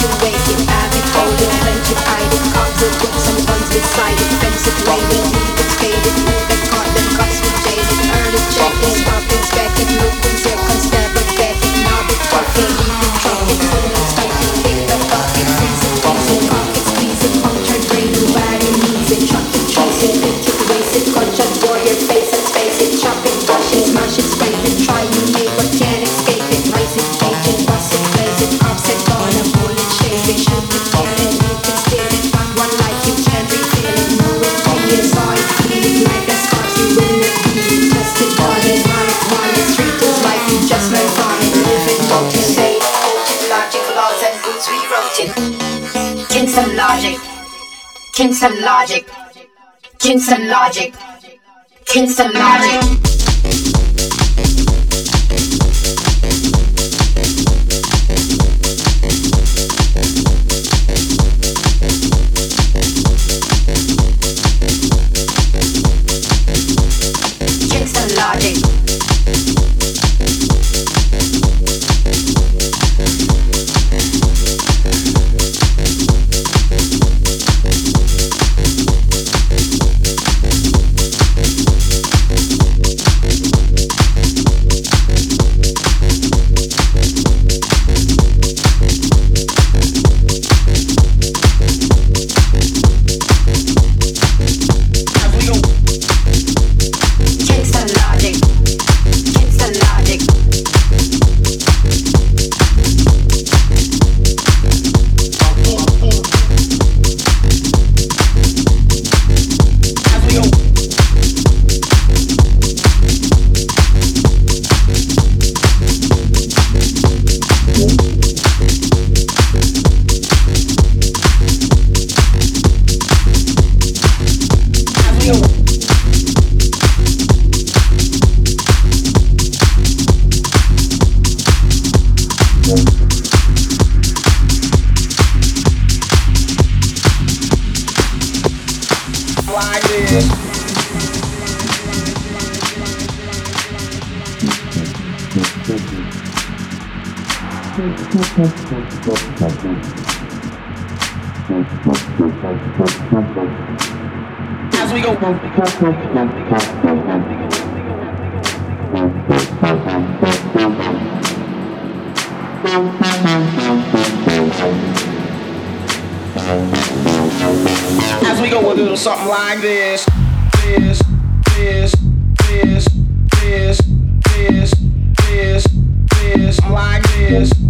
Kingston Kingston Logic, Kingston Logic. As we go, as we go, we'll do something like this, this, this, this, this, this, this, this, like this.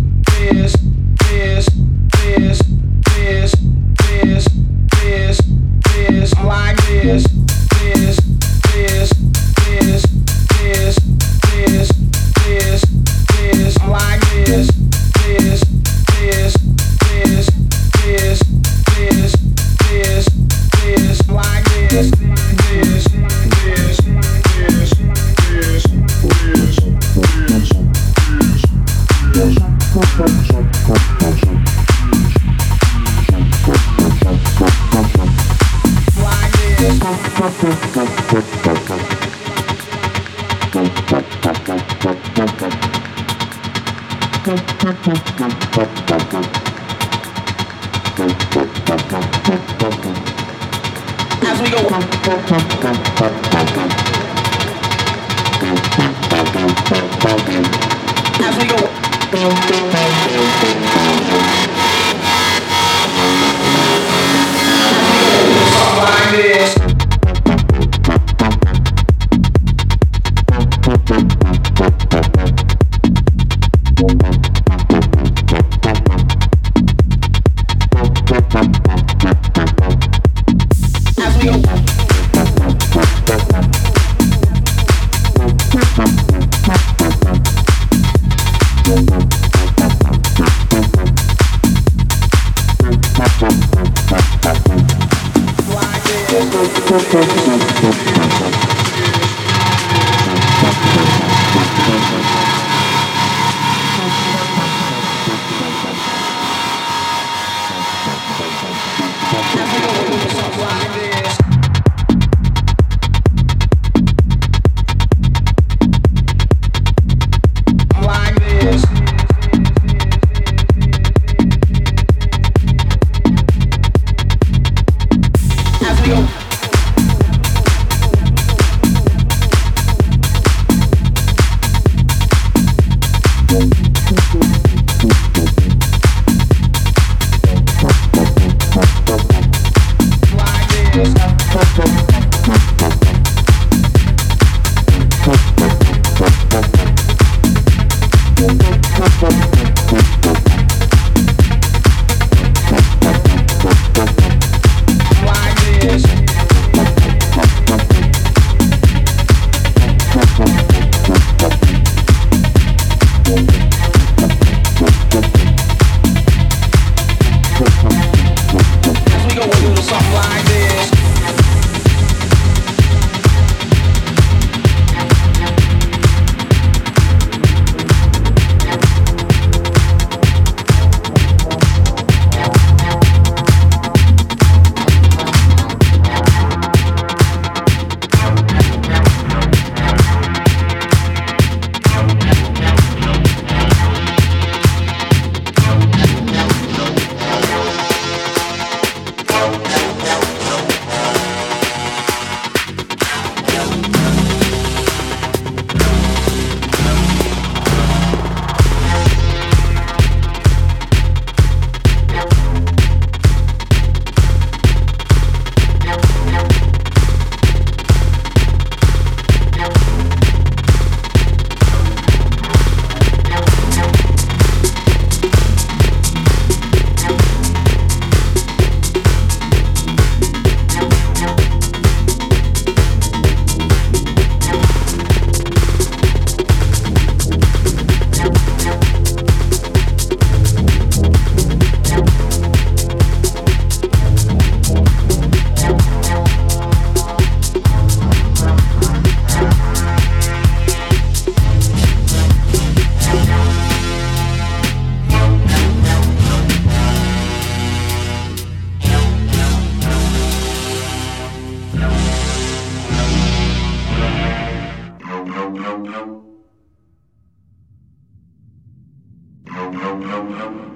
no, no, no.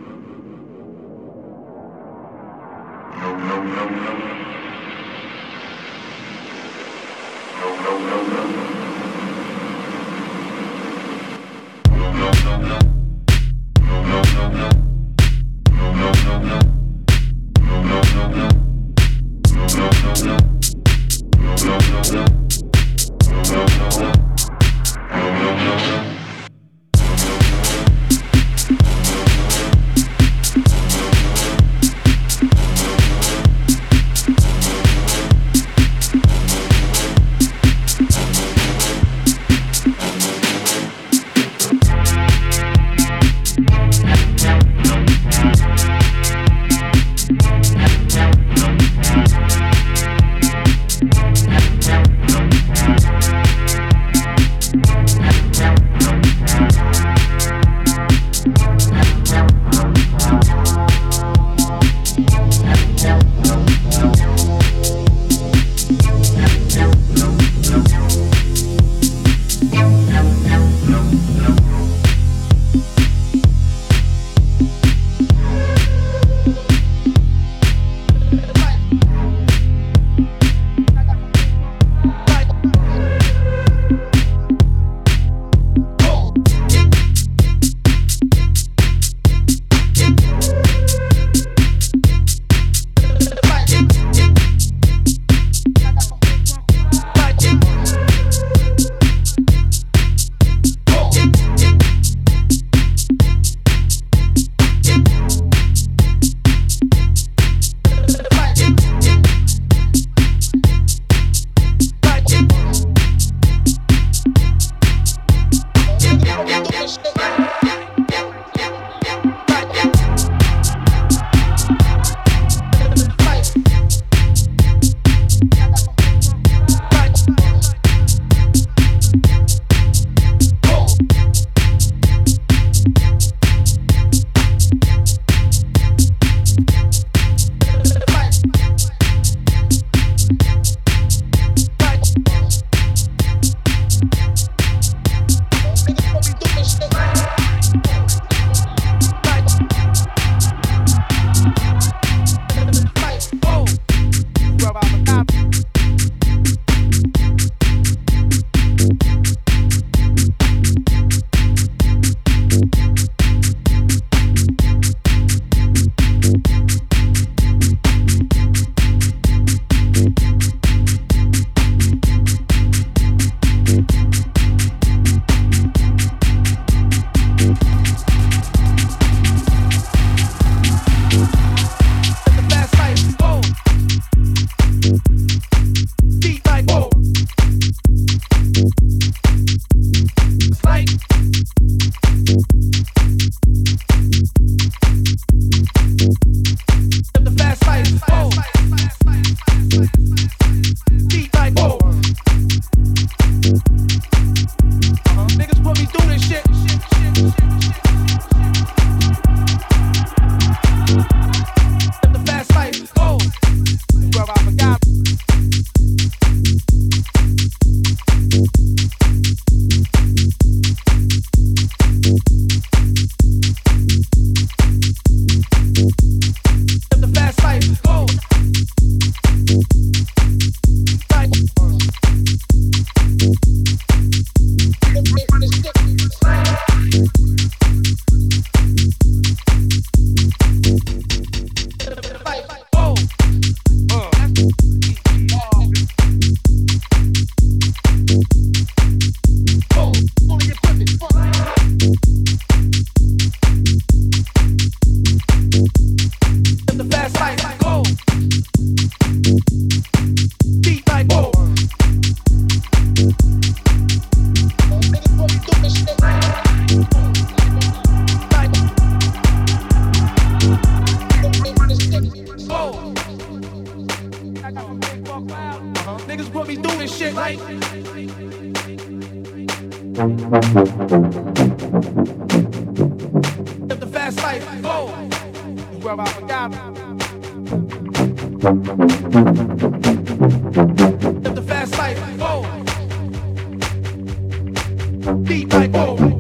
D-Type, oh.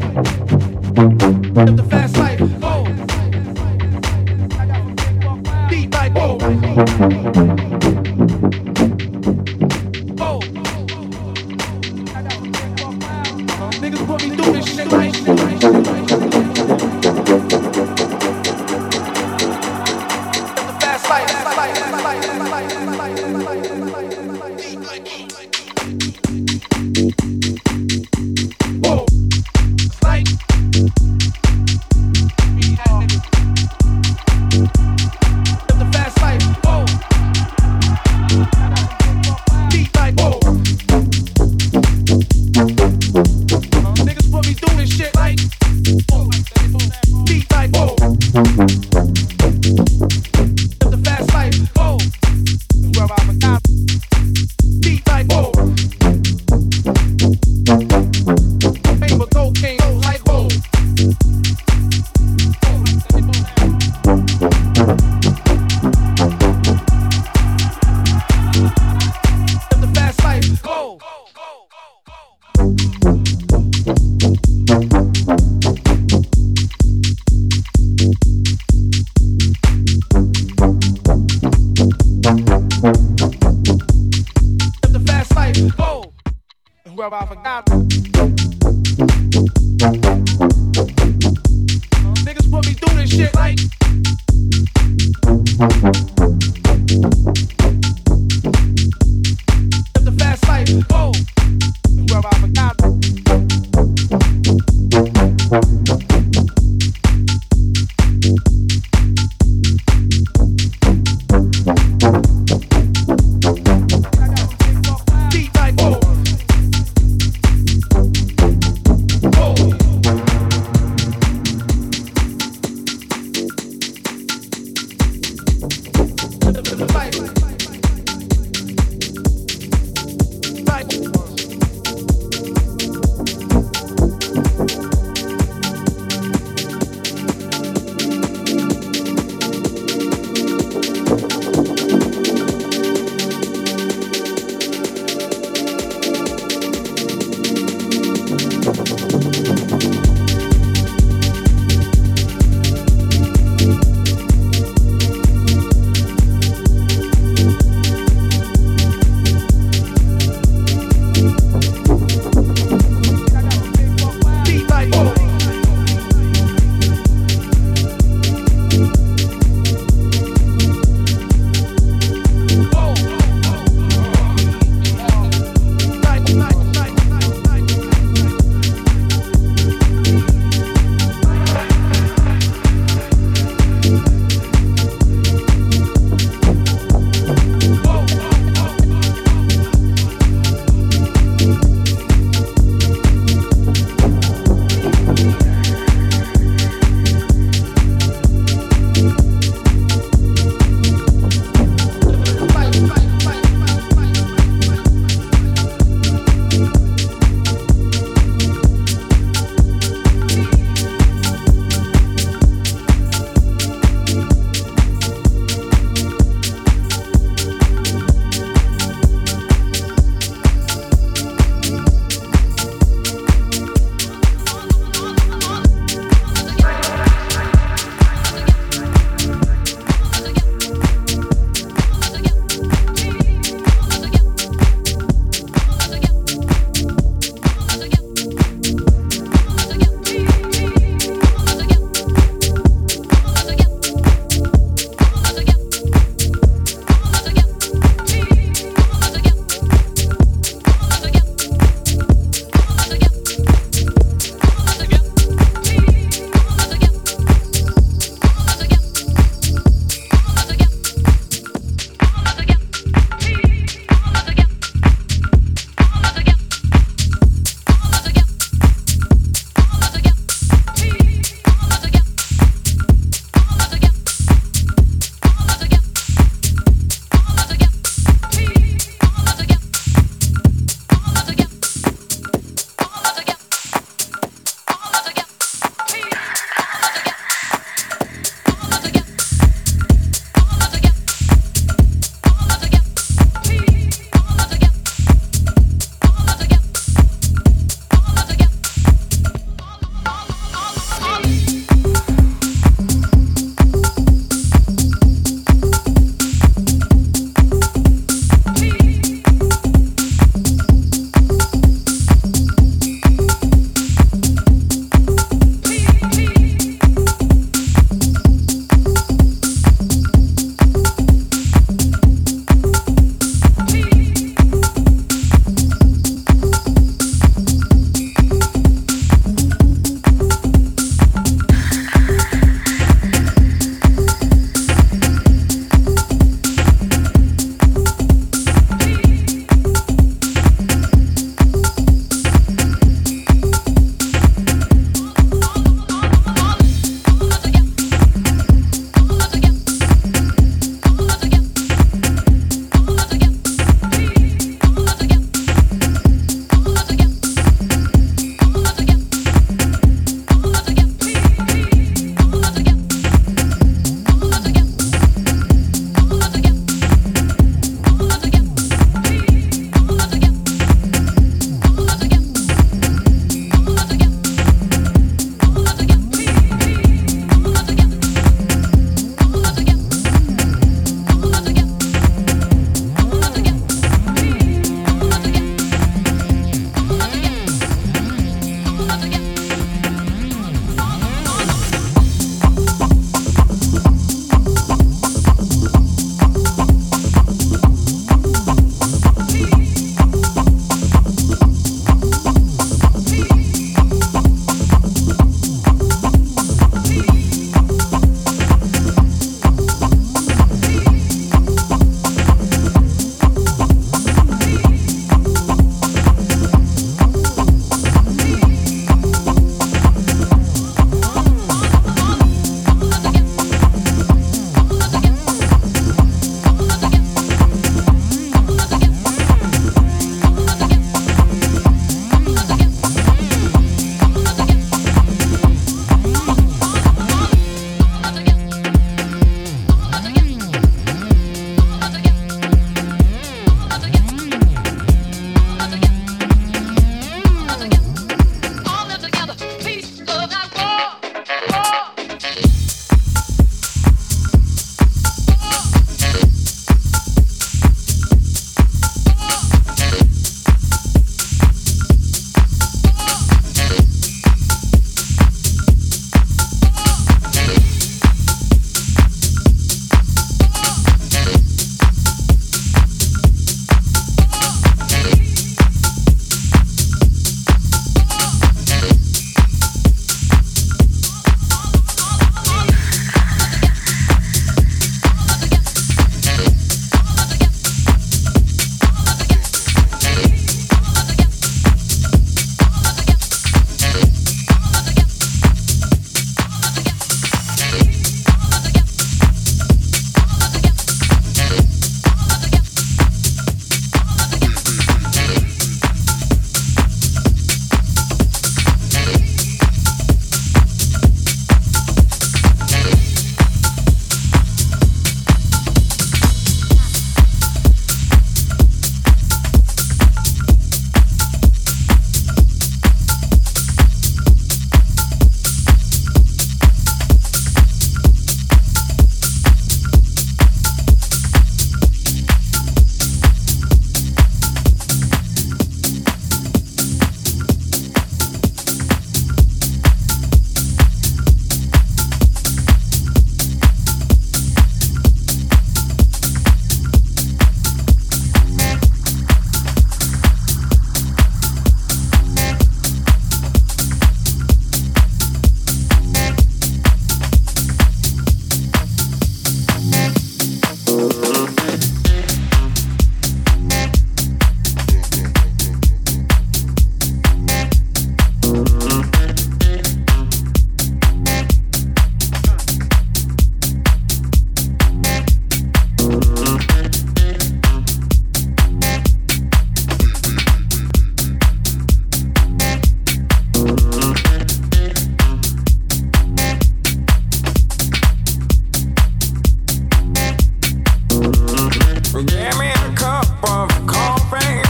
Give me a cup of coffee.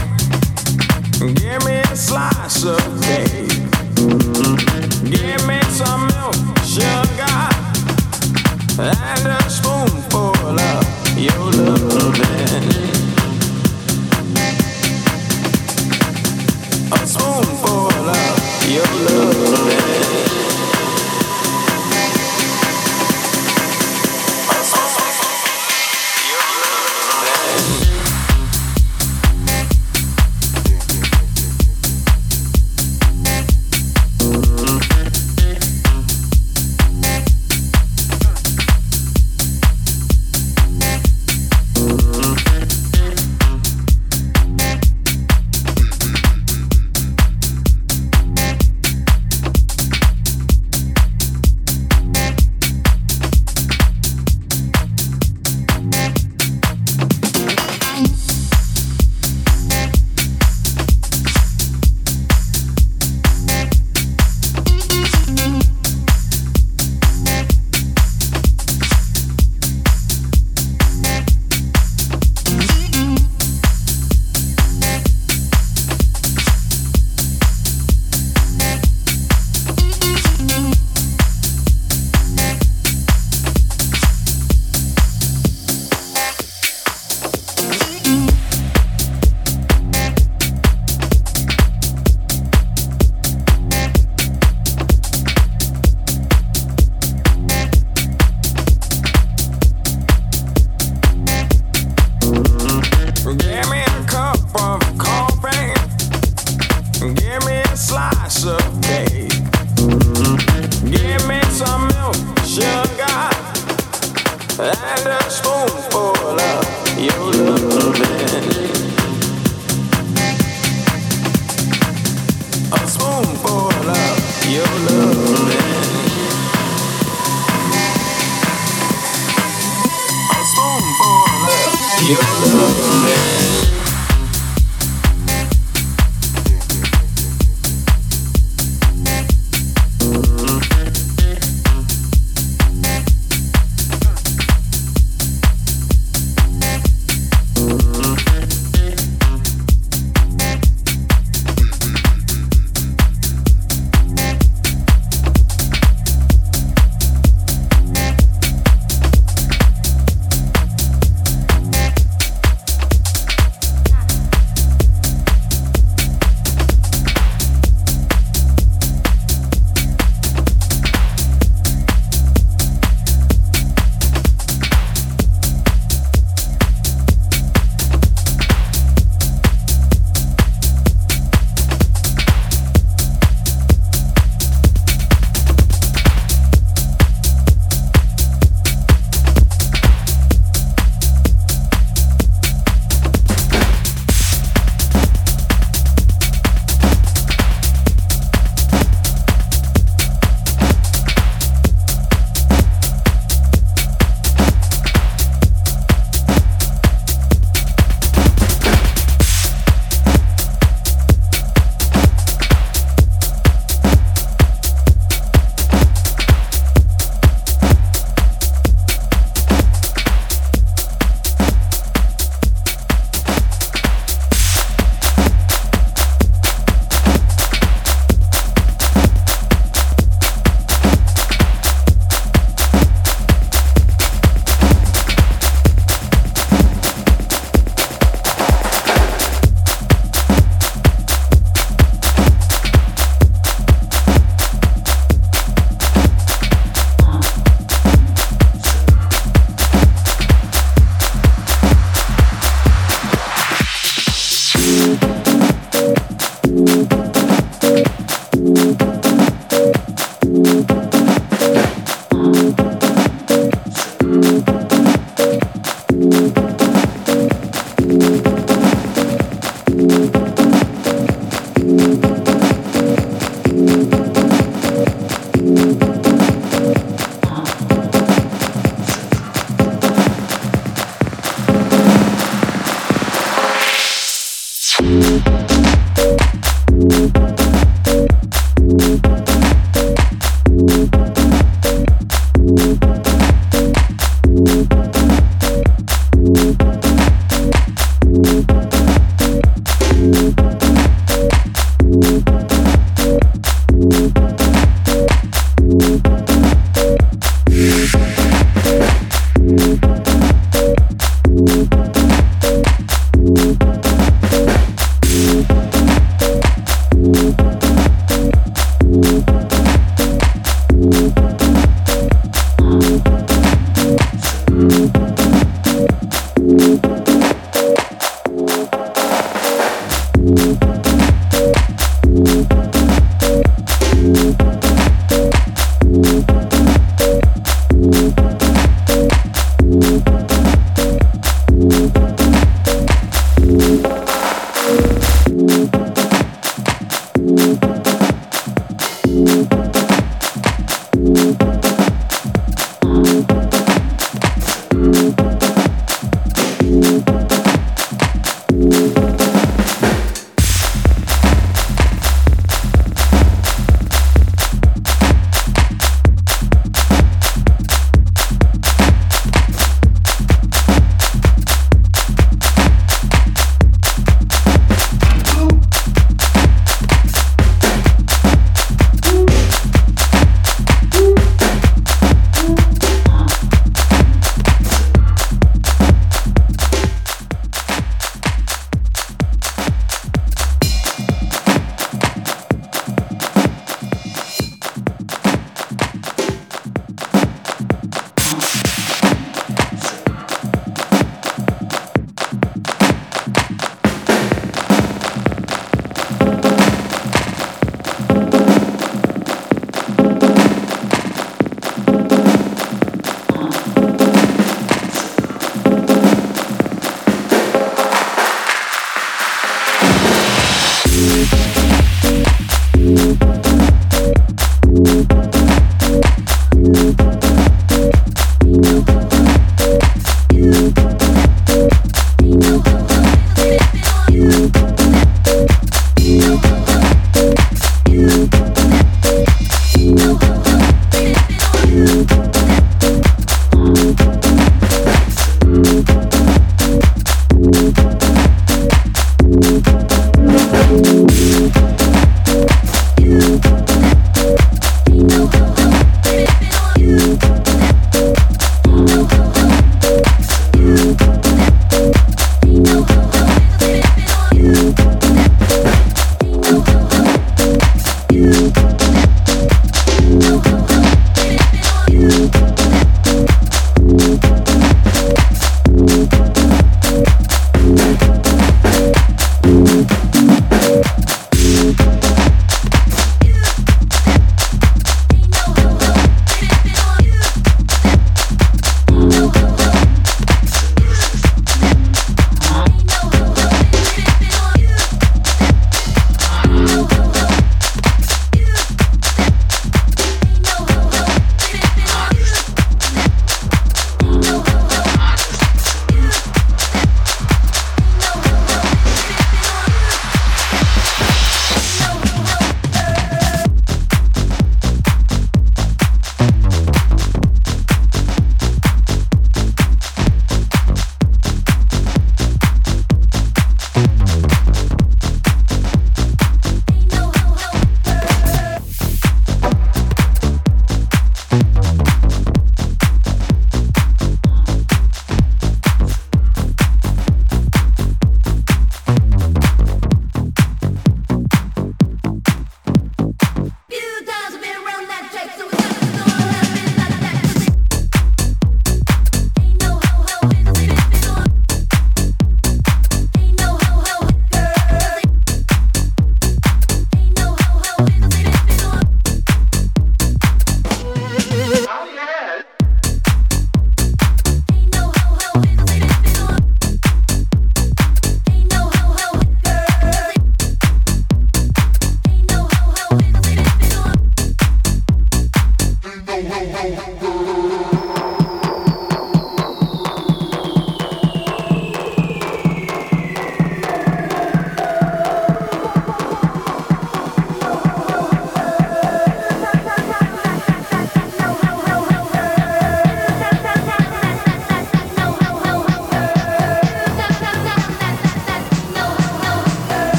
Give me a slice of cake.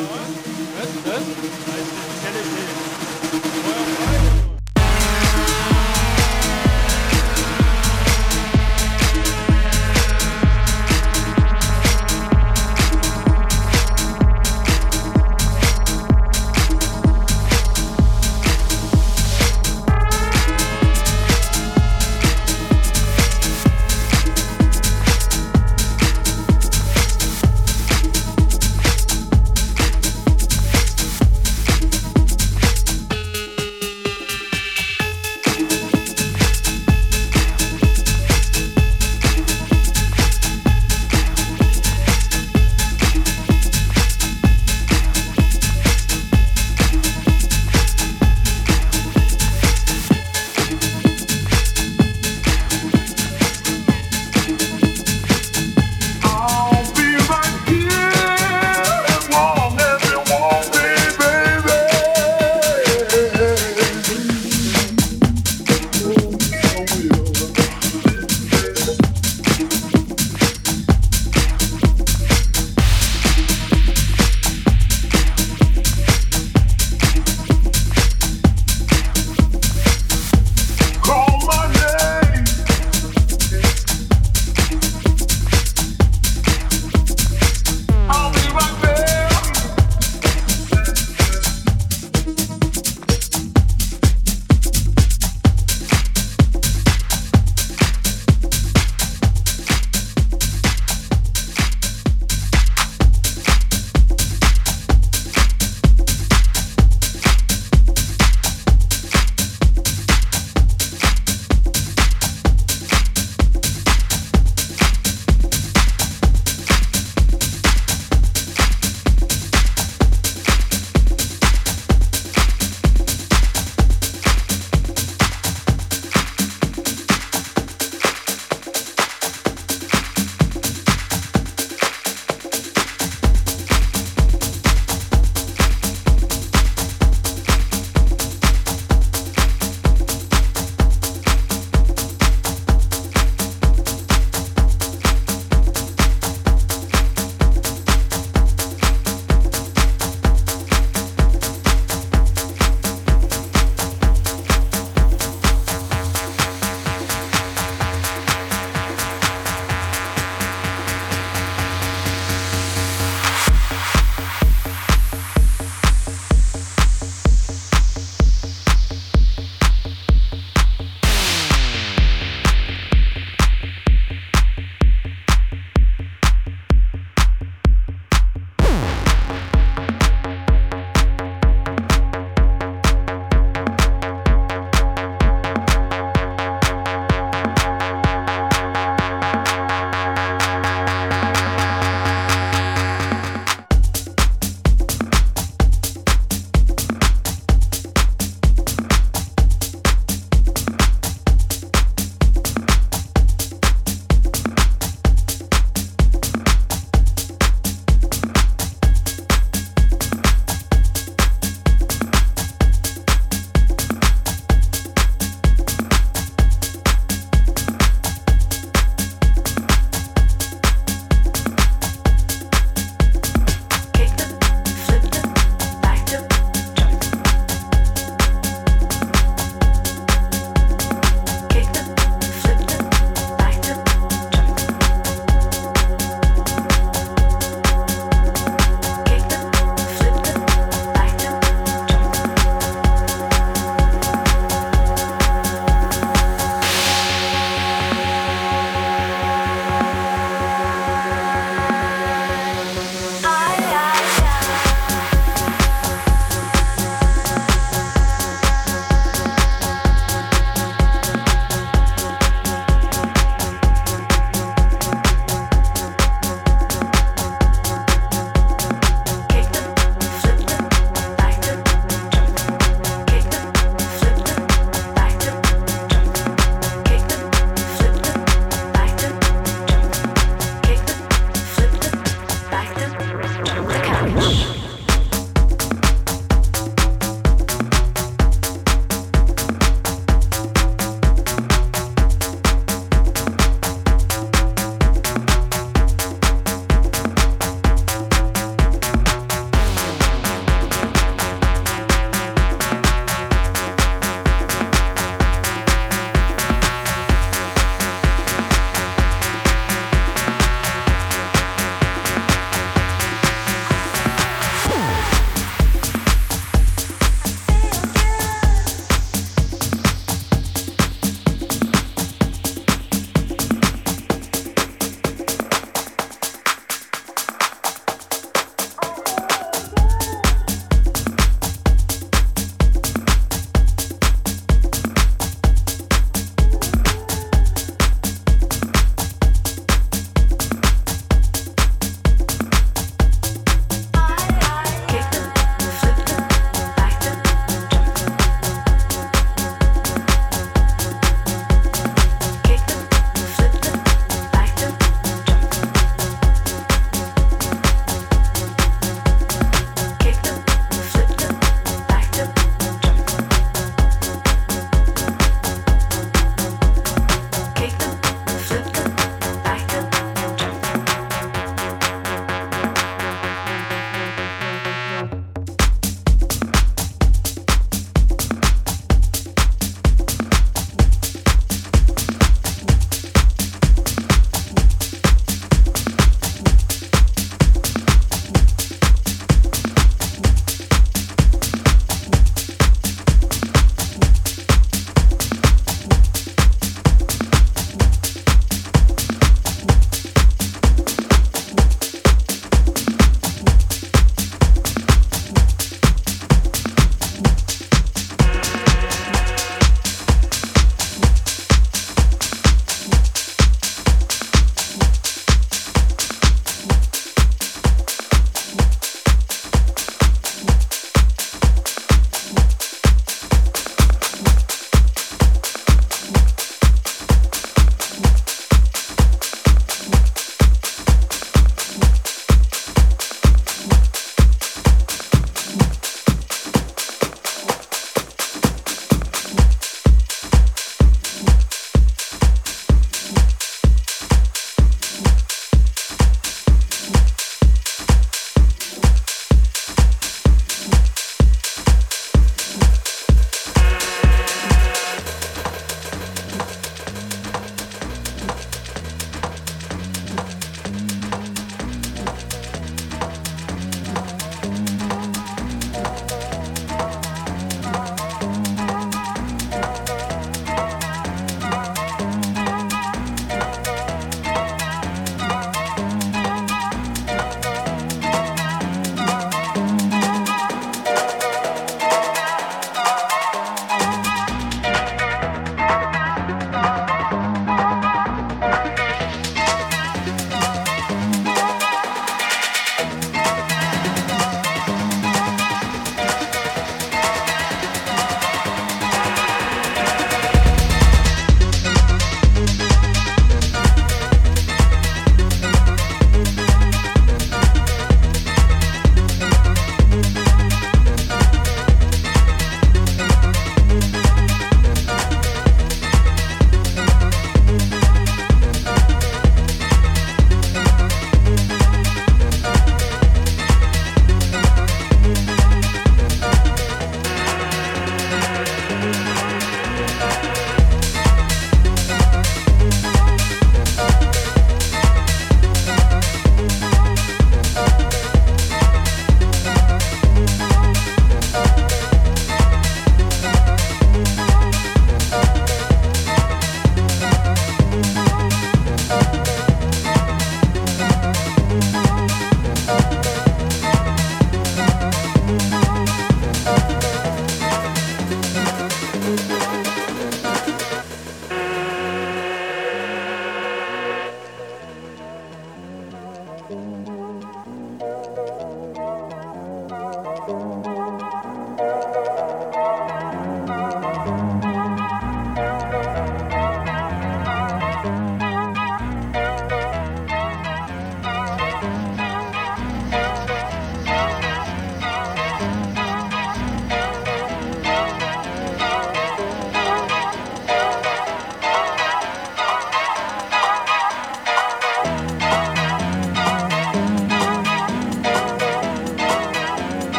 Neun, was, was? Ein spezielles Leben.